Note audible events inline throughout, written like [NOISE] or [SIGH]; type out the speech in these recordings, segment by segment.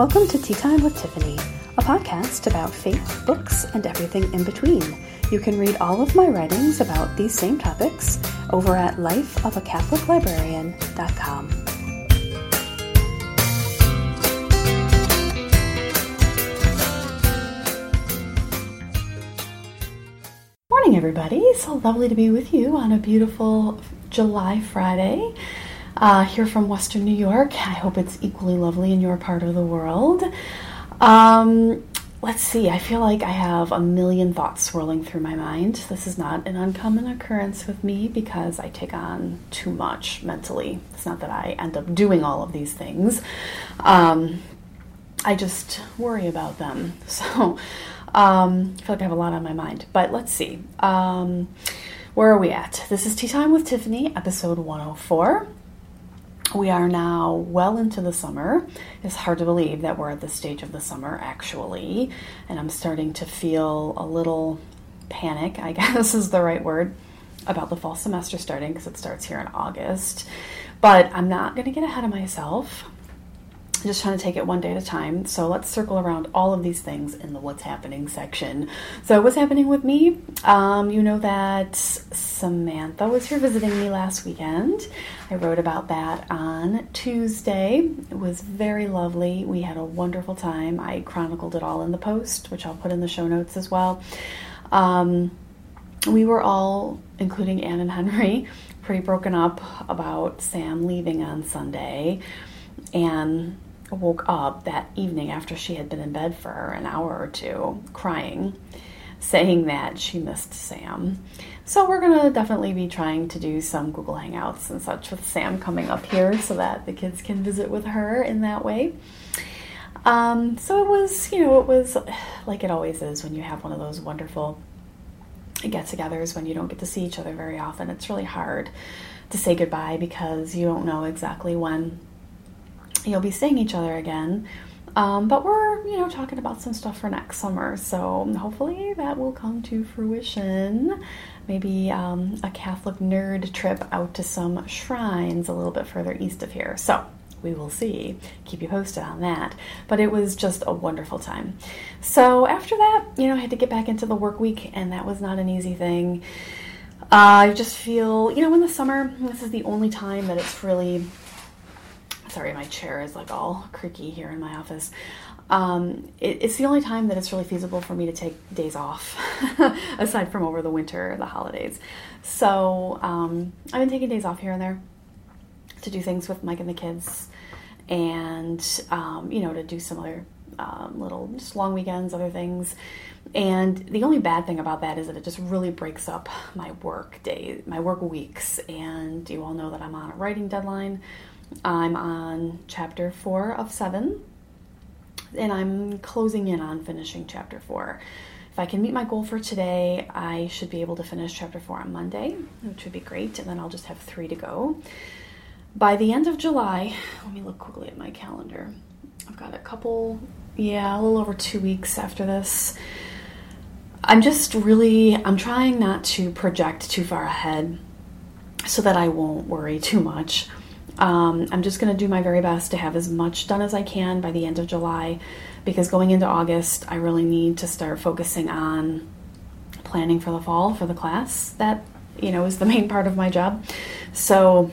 Welcome to Tea Time with Tiffany, a podcast about faith, books, and everything in between. You can read all of my writings about these same topics over at lifeofacatholiclibrarian.com. Morning, everybody. So lovely to be with you on a beautiful July Friday uh, here from Western New York. I hope it's equally lovely in your part of the world. Um, let's see, I feel like I have a million thoughts swirling through my mind. This is not an uncommon occurrence with me because I take on too much mentally. It's not that I end up doing all of these things. Um, I just worry about them. [LAUGHS] So um, I feel like I have a lot on my mind. But let's see. Um, where are we at? This is Tea Time with Tiffany, episode 104 we are now well into the summer. It's hard to believe that we're at this stage of the summer, actually. And I'm starting to feel a little panic, I [LAUGHS] guess is the right word, about the fall semester starting because it starts here in August. But I'm not going to get ahead of myself just trying to take it one day at a time. So let's circle around all of these things in the what's happening section. So, what's happening with me? Um, you know that Samantha was here visiting me last weekend. I wrote about that on Tuesday. It was very lovely. We had a wonderful time. I chronicled it all in the post, which I'll put in the show notes as well. Um, we were all, including Anne and Henry, pretty broken up about Sam leaving on Sunday. And woke up that evening after she had been in bed for an hour or two crying, saying that she missed Sam. So we're going to definitely be trying to do some Google Hangouts and such with Sam coming up here so that the kids can visit with her in that way. Um, so it was, you know, it was like it always is when you have one of those wonderful get togethers when you don't get to see each other very often. It's really hard to say goodbye because you don't know exactly when you'll be seeing each other again. Um, but we're, you know, talking about some stuff for next summer, so hopefully that will come to fruition. Maybe um, a Catholic nerd trip out to some shrines a little bit further east of here. So we will see. Keep you posted on that. But it was just a wonderful time. So after that, you know, I had to get back into the work week, and that was not an easy thing. Uh, I just feel, you know, in the summer, this is the only time that it's really sorry, my chair is like all creaky here in my office. Um, it, it's the only time that it's really feasible for me to take days off, [LAUGHS] aside from over the winter, the holidays. So um, I've been taking days off here and there to do things with Mike and the kids, and um, you know to do some other um, little just long weekends, other things. And the only bad thing about that is that it just really breaks up my work day, my work weeks. And you all know that I'm on a writing deadline I'm on chapter four of seven, and I'm closing in on finishing chapter four. If I can meet my goal for today, I should be able to finish chapter four on Monday, which would be great, and then I'll just have three to go. By the end of July, let me look quickly at my calendar. I've got a couple, yeah, a little over two weeks after this. I'm just really, I'm trying not to project too far ahead so that I won't worry too much. Um, I'm just going to do my very best to have as much done as I can by the end of July because going into August, I really need to start focusing on planning for the fall for the class. That, you know, is the main part of my job. So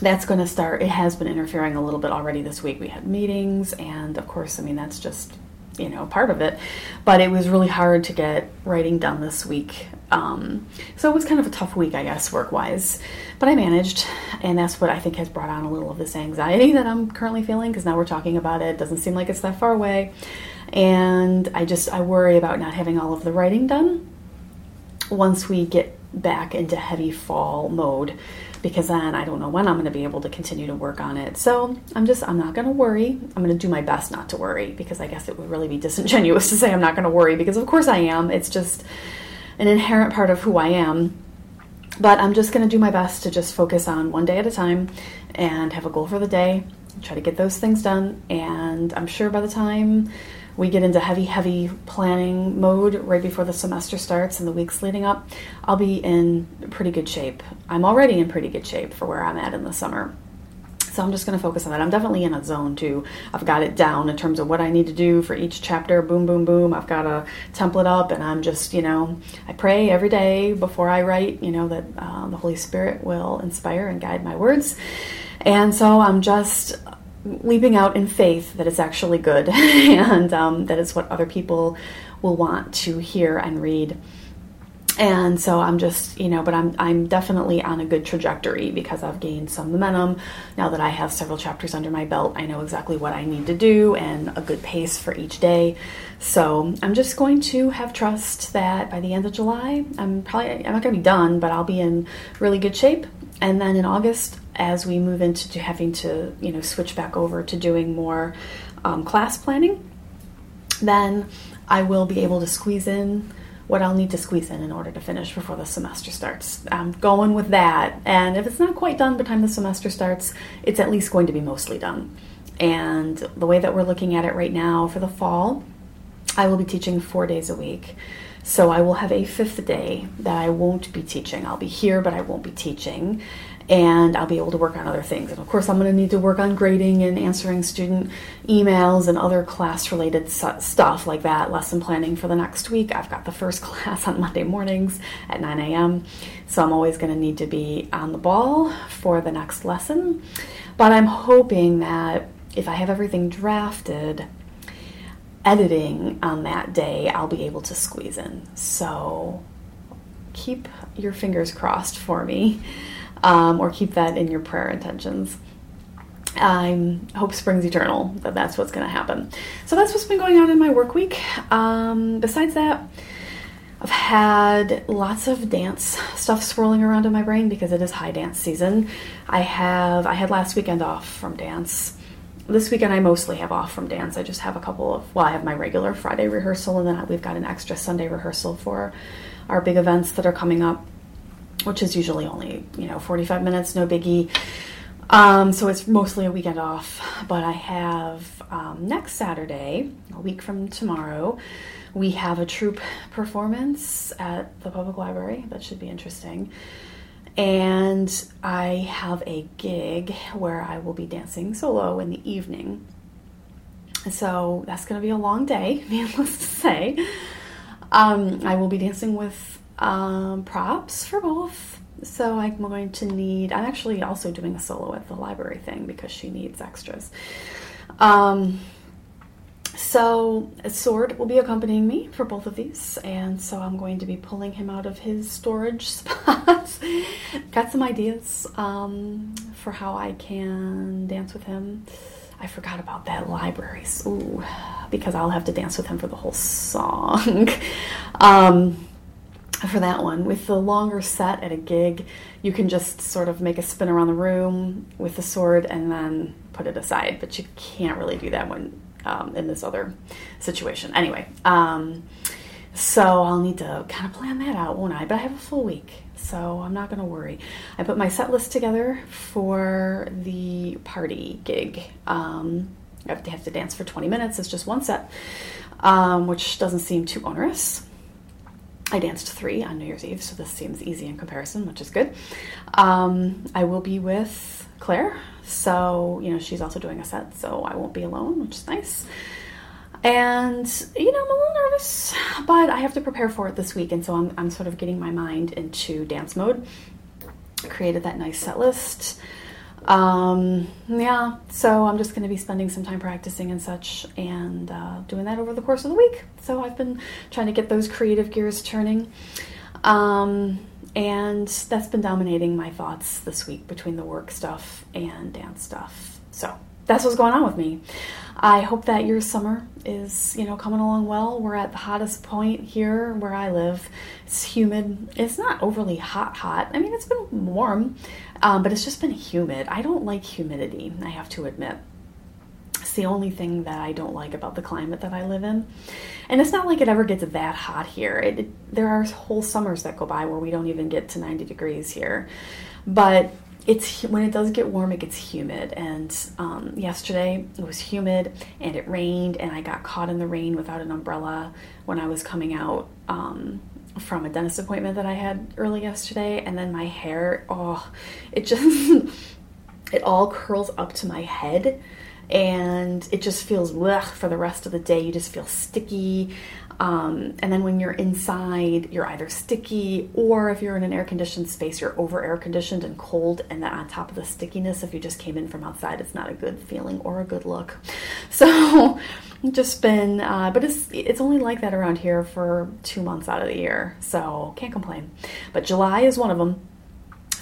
that's going to start, it has been interfering a little bit already this week. We had meetings, and of course, I mean, that's just you know part of it but it was really hard to get writing done this week um, so it was kind of a tough week i guess work wise but i managed and that's what i think has brought on a little of this anxiety that i'm currently feeling because now we're talking about it. it doesn't seem like it's that far away and i just i worry about not having all of the writing done once we get back into heavy fall mode because then I don't know when I'm going to be able to continue to work on it. So I'm just, I'm not going to worry. I'm going to do my best not to worry because I guess it would really be disingenuous [LAUGHS] to say I'm not going to worry because of course I am. It's just an inherent part of who I am. But I'm just going to do my best to just focus on one day at a time and have a goal for the day, try to get those things done. And I'm sure by the time we get into heavy, heavy planning mode right before the semester starts and the weeks leading up, I'll be in pretty good shape. I'm already in pretty good shape for where I'm at in the summer. So I'm just going to focus on that. I'm definitely in a zone too. I've got it down in terms of what I need to do for each chapter. Boom, boom, boom. I've got a template up, and I'm just, you know, I pray every day before I write, you know, that uh, the Holy Spirit will inspire and guide my words. And so I'm just leaping out in faith that it's actually good [LAUGHS] and um, that it's what other people will want to hear and read and so I'm just, you know, but I'm I'm definitely on a good trajectory because I've gained some momentum. Now that I have several chapters under my belt, I know exactly what I need to do and a good pace for each day. So I'm just going to have trust that by the end of July, I'm probably I'm not to be done, but I'll be in really good shape. And then in August, as we move into having to, you know, switch back over to doing more um, class planning, then I will be able to squeeze in what I'll need to squeeze in in order to finish before the semester starts. I'm going with that. And if it's not quite done by the time the semester starts, it's at least going to be mostly done. And the way that we're looking at it right now for the fall, I will be teaching four days a week. So I will have a fifth day that I won't be teaching. I'll be here, but I won't be teaching and I'll be able to work on other things. And of course, I'm going to need to work on grading and answering student emails and other class related stuff like that, lesson planning for the next week. I've got the first [LAUGHS] class on Monday mornings at 9 a.m., so I'm always going to need to be on the ball for the next lesson. But I'm hoping that if I have everything drafted, editing on that day, I'll be able to squeeze in. So keep your fingers crossed for me um, or keep that in your prayer intentions. I hope springs eternal that that's what's going to happen. So that's what's been going on in my work week. Um, besides that, I've had lots of dance stuff swirling around in my brain because it is high dance season. I have I had last weekend off from dance. This weekend I mostly have off from dance. I just have a couple of well, I have my regular Friday rehearsal and then we've got an extra Sunday rehearsal for our big events that are coming up which is usually only, you know, 45 minutes, no biggie. Um, so it's mostly a weekend off. But I have um, next Saturday, a week from tomorrow, we have a troupe performance at the public library. That should be interesting. And I have a gig where I will be dancing solo in the evening. So that's going to be a long day, [LAUGHS] needless to say. Um, I will be dancing with um, props for both. So I'm going to need, I'm actually also doing a solo at the library thing because she needs extras. Um, so Sword will be accompanying me for both of these, and so I'm going to be pulling him out of his storage [LAUGHS] spots. Got some ideas um, for how I can dance with him. I forgot about that library, Ooh, because I'll have to dance with him for the whole song. [LAUGHS] um, for that one. With the longer set at a gig, you can just sort of make a spin around the room with the sword and then put it aside. But you can't really do that when um, in this other situation. Anyway, um, so I'll need to kind of plan that out, won't I? But I have a full week, so I'm not going to worry. I put my set list together for the party gig. Um, I have to, dance for 20 minutes. It's just one set, um, which doesn't seem too onerous. I danced three on New Year's Eve, so this seems easy in comparison, which is good. Um, I will be with Claire, so you know she's also doing a set, so I won't be alone, which is nice. And you know I'm a little nervous, but I have to prepare for it this week, and so I'm I'm sort of getting my mind into dance mode. Created that nice set list. Um, yeah, so I'm just going to be spending some time practicing and such and uh, doing that over the course of the week. So I've been trying to get those creative gears turning. Um, and that's been dominating my thoughts this week between the work stuff and dance stuff. So that's what's going on with me. I hope that your summer is, you know, coming along well. We're at the hottest point here where I live. It's humid. It's not overly hot, hot. I mean, it's been warm, um, but it's just been humid. I don't like humidity, I have to admit. It's the only thing that I don't like about the climate that I live in. And it's not like it ever gets that hot here. It, it, there are whole summers that go by where we don't even get to 90 degrees here. But it's when it does get warm, it gets humid. And um, yesterday it was humid and it rained, and I got caught in the rain without an umbrella when I was coming out um, from a dentist appointment that I had early yesterday. And then my hair, oh, it just. [LAUGHS] it all curls up to my head and it just feels for the rest of the day. You just feel sticky. Um, and then when you're inside, you're either sticky or if you're in an air conditioned space, you're over air conditioned and cold. And then on top of the stickiness, if you just came in from outside, it's not a good feeling or a good look. [LAUGHS] So, just been, uh, but it's it's only like that around here for two months out of the year, so can't complain. But July is one of them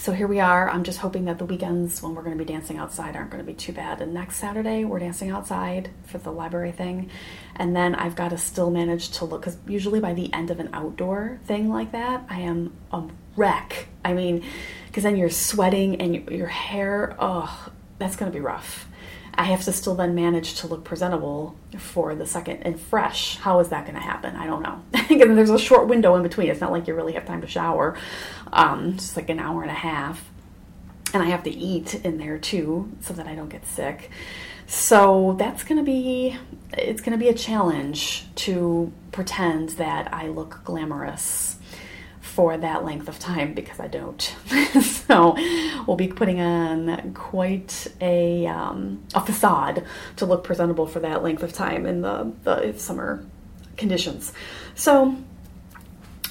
so here we are. I'm just hoping that the weekends when we're going to be dancing outside aren't going to be too bad. And next Saturday, we're dancing outside for the library thing. And then I've got to still manage to look, because usually by the end of an outdoor thing like that, I am a wreck. I mean, because then you're sweating and your hair, oh, that's going to be rough. I have to still then manage to look presentable for the second and fresh. How is that going to happen? I don't know. [LAUGHS] and there's a short window in between. It's not like you really have time to shower. Um, just like an hour and a half. And I have to eat in there too so that I don't get sick. So that's going to be it's going to be a challenge to pretend that I look glamorous for that length of time because I don't. [LAUGHS] so we'll be putting on quite a, um, a facade to look presentable for that length of time in the, the summer conditions. So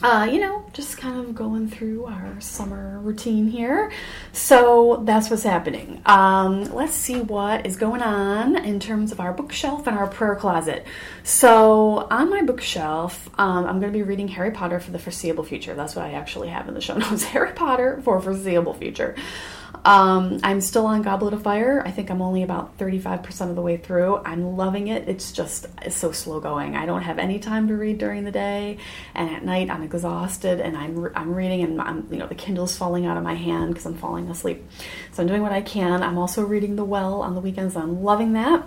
uh, you know, just kind of going through our summer routine here. So that's what's happening. Um, let's see what is going on in terms of our bookshelf and our prayer closet. So, on my bookshelf, um, I'm going to be reading Harry Potter for the foreseeable future. That's what I actually have in the show [LAUGHS] notes Harry Potter for foreseeable future. Um, I'm still on Goblet of Fire. I think I'm only about 35% of the way through. I'm loving it. It's just it's so slow going. I don't have any time to read during the day, and at night I'm exhausted and I'm I'm reading and I'm you know the Kindle's falling out of my hand because I'm falling asleep. So I'm doing what I can. I'm also reading The Well on the weekends. I'm loving that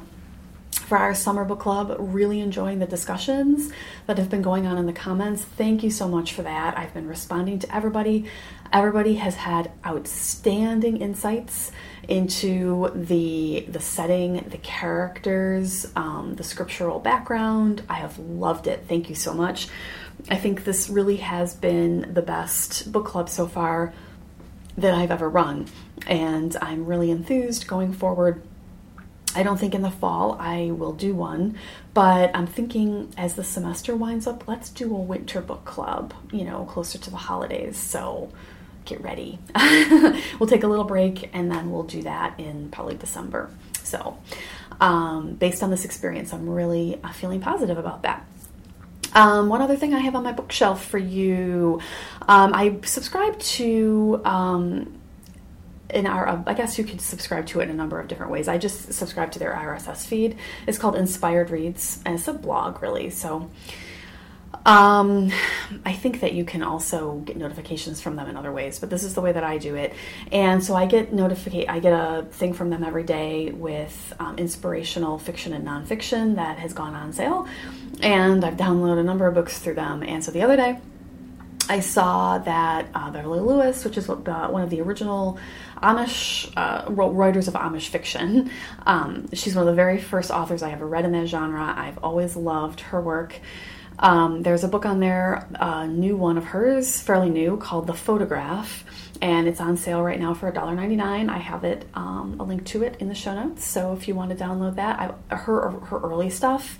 for our summer book club. Really enjoying the discussions that have been going on in the comments. Thank you so much for that. I've been responding to everybody. Everybody has had outstanding insights into the the setting, the characters, um, the scriptural background. I have loved it. Thank you so much. I think this really has been the best book club so far that I've ever run, and I'm really enthused going forward. I don't think in the fall I will do one, but I'm thinking as the semester winds up, let's do a winter book club, you know, closer to the holidays. So get ready. [LAUGHS] we'll take a little break and then we'll do that in probably December. So, um, based on this experience, I'm really uh, feeling positive about that. Um, one other thing I have on my bookshelf for you, um, I subscribe to in our I guess you could subscribe to it in a number of different ways. I just subscribe to their RSS feed. It's called Inspired Reads, and it's a blog really. So um, I think that you can also get notifications from them in other ways, but this is the way that I do it. And so I get notificate, I get a thing from them every day with um, inspirational fiction and nonfiction that has gone on sale, and I've downloaded a number of books through them. And so the other day, I saw that uh, Beverly Lewis, which is the, one of the original Amish uh, writers of Amish fiction, um, she's one of the very first authors I ever read in that genre. I've always loved her work. Um, there's a book on there, a new one of hers, fairly new, called The Photograph, and it's on sale right now for $1.99. I have it, um, a link to it in the show notes. So if you want to download that, I, her her early stuff,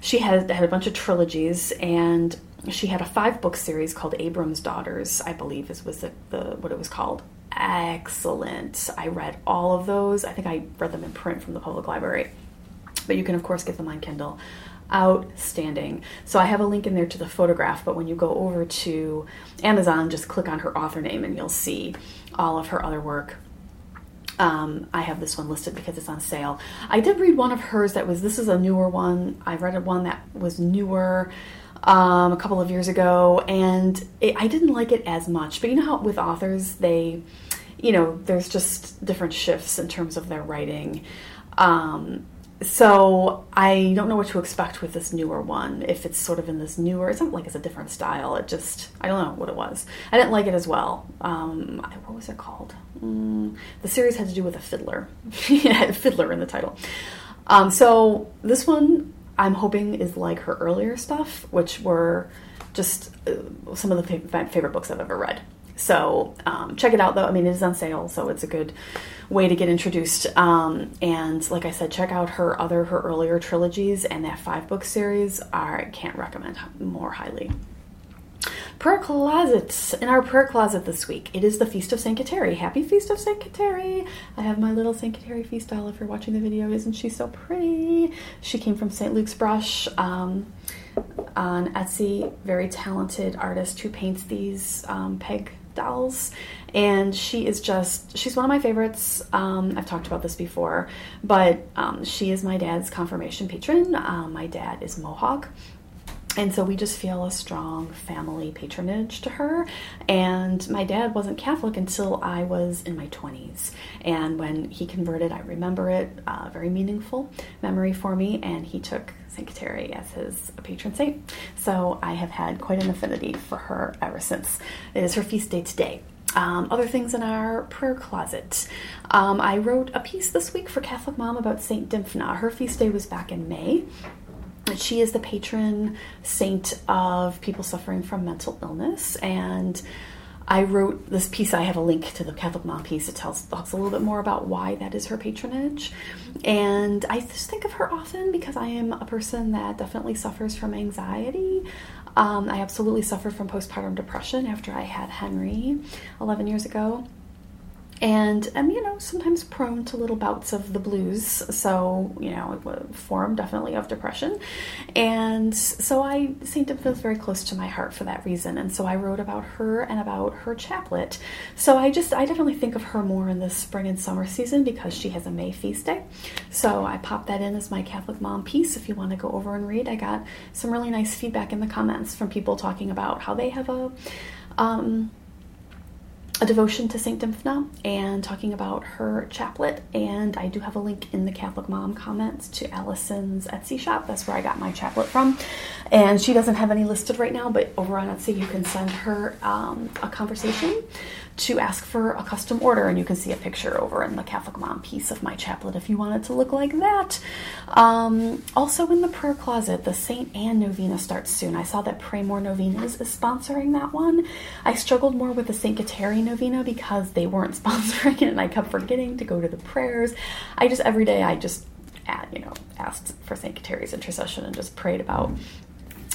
she had had a bunch of trilogies, and she had a five book series called Abram's Daughters, I believe is was the, the what it was called. Excellent. I read all of those. I think I read them in print from the public library, but you can of course get them on Kindle outstanding. So I have a link in there to the photograph, but when you go over to Amazon, just click on her author name and you'll see all of her other work. Um, I have this one listed because it's on sale. I did read one of hers that was, this is a newer one. I read one that was newer um, a couple of years ago, and it, I didn't like it as much. But you know how with authors, they, you know, there's just different shifts in terms of their writing. Um, so I don't know what to expect with this newer one. If it's sort of in this newer, it's not like it's a different style. It just I don't know what it was. I didn't like it as well. Um, what was it called? Mm, the series had to do with a fiddler. [LAUGHS] fiddler in the title. Um, so this one I'm hoping is like her earlier stuff, which were just uh, some of the favorite books I've ever read. So um, check it out though. I mean, it is on sale, so it's a good way to get introduced. Um, and like I said, check out her other her earlier trilogies and that five book series. I can't recommend more highly. Prayer closets. In our prayer closet this week, it is the Feast of St. Kateri. Happy Feast of St. Kateri. I have my little St. Kateri feast doll if you're watching the video. Isn't she so pretty? She came from St. Luke's Brush um, on Etsy. Very talented artist who paints these um, peg dolls and she is just she's one of my favorites um, i've talked about this before but um, she is my dad's confirmation patron um, my dad is mohawk and so we just feel a strong family patronage to her. And my dad wasn't Catholic until I was in my 20s. And when he converted, I remember it, uh, very meaningful memory for me. And he took St. Kateri as his patron saint. So I have had quite an affinity for her ever since. It is her feast day today. Um, other things in our prayer closet. Um, I wrote a piece this week for Catholic Mom about Saint Dymphna. Her feast day was back in May. She is the patron saint of people suffering from mental illness. And I wrote this piece. I have a link to the Catholic Mom piece. It tells talks a little bit more about why that is her patronage. And I just think of her often because I am a person that definitely suffers from anxiety. Um, I absolutely suffered from postpartum depression after I had Henry 11 years ago and I'm, you know sometimes prone to little bouts of the blues. So you know a form definitely of depression. And so i st Dymphna is very close to my heart for that reason. And so i wrote about her and about her chaplet. So i just i definitely think of her more in the spring and summer season because she has a may feast day. So i popped that in as my catholic mom piece. If you want to go over and read i got some really nice feedback in the comments from people talking about how they have a um, a devotion to St. Dymphna and talking about her chaplet. And I do have a link in the Catholic Mom comments to Allison's Etsy shop. That's where I got my chaplet from. And she doesn't have any listed right now, but over on Etsy, you can send her um, a conversation to ask for a custom order. And you can see a picture over in the Catholic Mom piece of my chaplet if you want it to look like that. Um, also, in the prayer closet, the St. Anne novena starts soon. I saw that Pray More Novenas is sponsoring that one. I struggled more with the St. Kateri novena because they weren't [LAUGHS] sponsoring it and I kept forgetting to go to the prayers. I just, every day, I just you know, asked for St. Kateri's intercession and just prayed about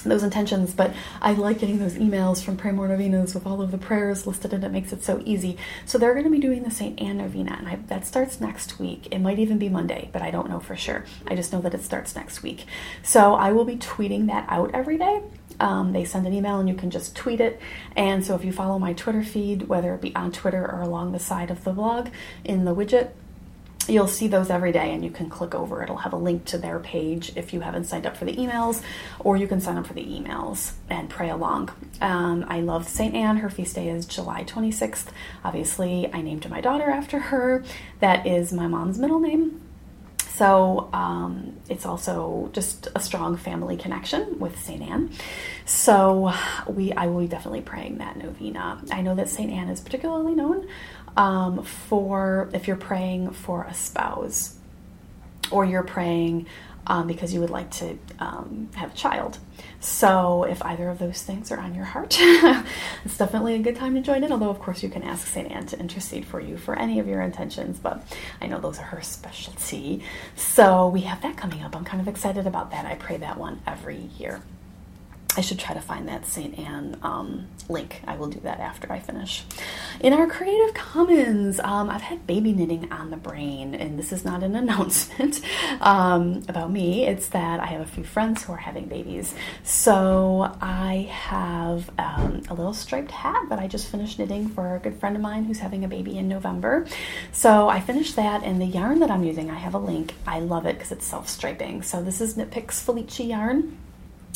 those intentions, but I like getting those emails from Pray More Novenas with all of the prayers listed, and it makes it so easy. So they're going to be doing the St. Anne Novena, and I, that starts next week. It might even be Monday, but I don't know for sure. I just know that it starts next week. So I will be tweeting that out every day. Um, they send an email and you can just tweet it. And so if you follow my Twitter feed, whether it be on Twitter or along the side of the blog in the widget, you'll see those every day and you can click over it'll have a link to their page if you haven't signed up for the emails or you can sign up for the emails and pray along um, i love st anne her feast day is july 26th obviously i named my daughter after her that is my mom's middle name so um, it's also just a strong family connection with St. Anne. So we, I will be definitely praying that novena. I know that St. Anne is particularly known um, for if you're praying for a spouse or you're praying um, because you would like to um, have a child. So, if either of those things are on your heart, [LAUGHS] it's definitely a good time to join in. Although, of course, you can ask St. Anne to intercede for you for any of your intentions, but I know those are her specialty. So, we have that coming up. I'm kind of excited about that. I pray that one every year. I should try to find that St. Anne um, link. I will do that after I finish. In our Creative Commons, um, I've had baby knitting on the brain, and this is not an [LAUGHS] announcement um, about me. It's that I have a few friends who are having babies. So I have um, a little striped hat that I just finished knitting for a good friend of mine who's having a baby in November. So I finished that, and the yarn that I'm using, I have a link. I love it because it's self striping. So this is Knit Picks Felici yarn.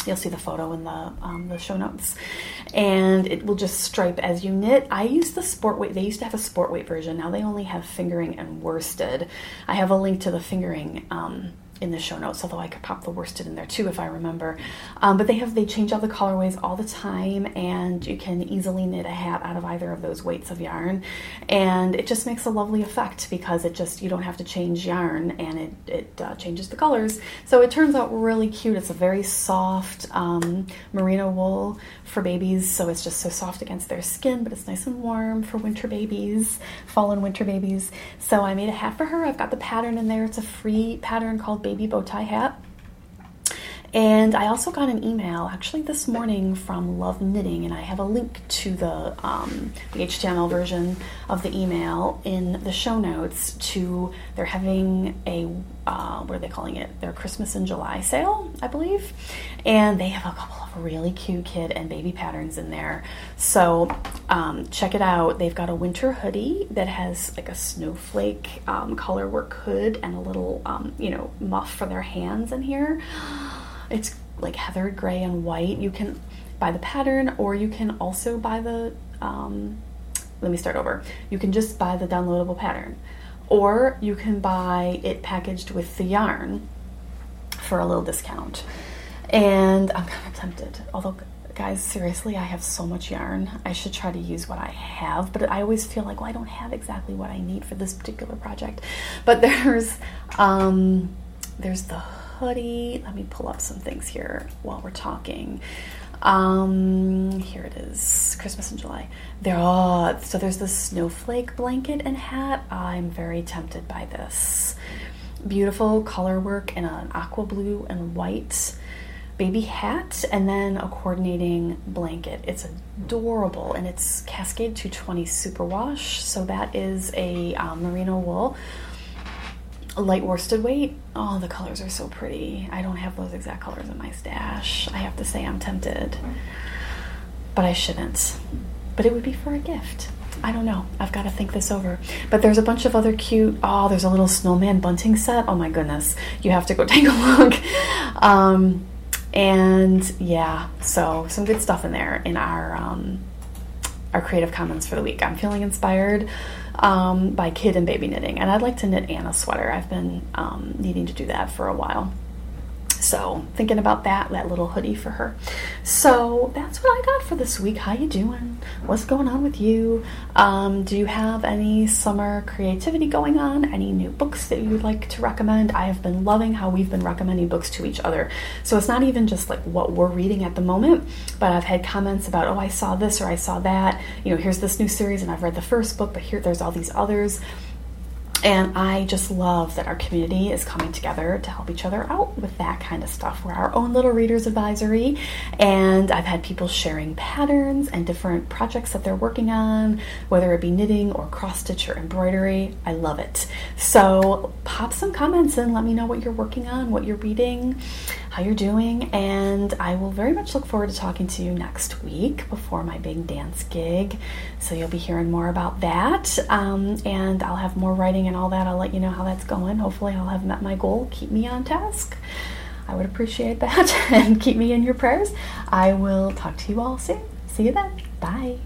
You'll see the photo in the um, the show notes, and it will just stripe as you knit. I use the sport weight. They used to have a sport weight version. Now they only have fingering and worsted. I have a link to the fingering um, in the show notes, although I could pop the worsted in there too if I remember. Um, but they have they change out the colorways all the time, and you can easily knit a hat out of either of those weights of yarn, and it just makes a lovely effect because it just you don't have to change yarn and it it uh, changes the colors. So it turns out really cute. It's a very soft um, merino wool for babies, so it's just so soft against their skin, but it's nice and warm for winter babies, fall and winter babies. So I made a hat for her. I've got the pattern in there. It's a free pattern called baby bow tie hat. And I also got an email actually this morning from Love Knitting, and I have a link to the, um, the HTML version of the email in the show notes. To they're having a uh, what are they calling it? Their Christmas in July sale, I believe, and they have a couple of really cute kid and baby patterns in there. So um, check it out. They've got a winter hoodie that has like a snowflake um, color work hood and a little um, you know muff for their hands in here. It's like heather gray and white. You can buy the pattern, or you can also buy the. Um, let me start over. You can just buy the downloadable pattern, or you can buy it packaged with the yarn for a little discount. And I'm kind of tempted, although guys, seriously, I have so much yarn. I should try to use what I have, but I always feel like, well, I don't have exactly what I need for this particular project. But [LAUGHS] there's um, there's the hoodie. Let me pull up some things here while we're talking. Um, here it is, Christmas in July. There, oh, so there's the snowflake blanket and hat. I'm very tempted by this. Beautiful color work in an aqua blue and white baby hat, and then a coordinating blanket. It's adorable, and it's Cascade 220 Superwash. So that is a um, merino wool light worsted weight. Oh, the colors are so pretty. I don't have those exact colors in my stash. I have to say I'm tempted, but I shouldn't. But it would be for a gift. I don't know. I've got to think this over. But there's a bunch of other cute. Oh, there's a little snowman bunting set. Oh my goodness, you have to go [LAUGHS] take a look. Um, and yeah, so some good stuff in there in our um, our Creative Commons for the week. I'm feeling inspired um, by Kid and Baby Knitting, and I'd like to knit Anna sweater. I've been um, needing to do that for a while. So thinking about that, that little hoodie for her. So that's what I got for this week. How you doing? What's going on with you? Um, do you have any summer creativity going on? Any new books that you'd like to recommend? I have been loving how we've been recommending books to each other. So it's not even just like what we're reading at the moment, but I've had comments about, oh, I saw this or I saw that. You know, here's this new series and I've read the first book, but here there's all these others. And I just love that our community is coming together to help each other out with that kind of stuff. We're our own little readers advisory, and I've had people sharing patterns and different projects that they're working on, whether it be knitting or cross stitch or embroidery. I love it. So pop some comments and let me know what you're working on, what you're reading, how you're doing, and I will very much look forward to talking to you next week before my big dance gig. So you'll be hearing more about that, um, and I'll have more writing and all that. I'll let you know how that's going. Hopefully, I'll have met my goal. Keep me on task. I would appreciate that [LAUGHS] and keep me in your prayers. I will talk to you all soon. See you then. Bye.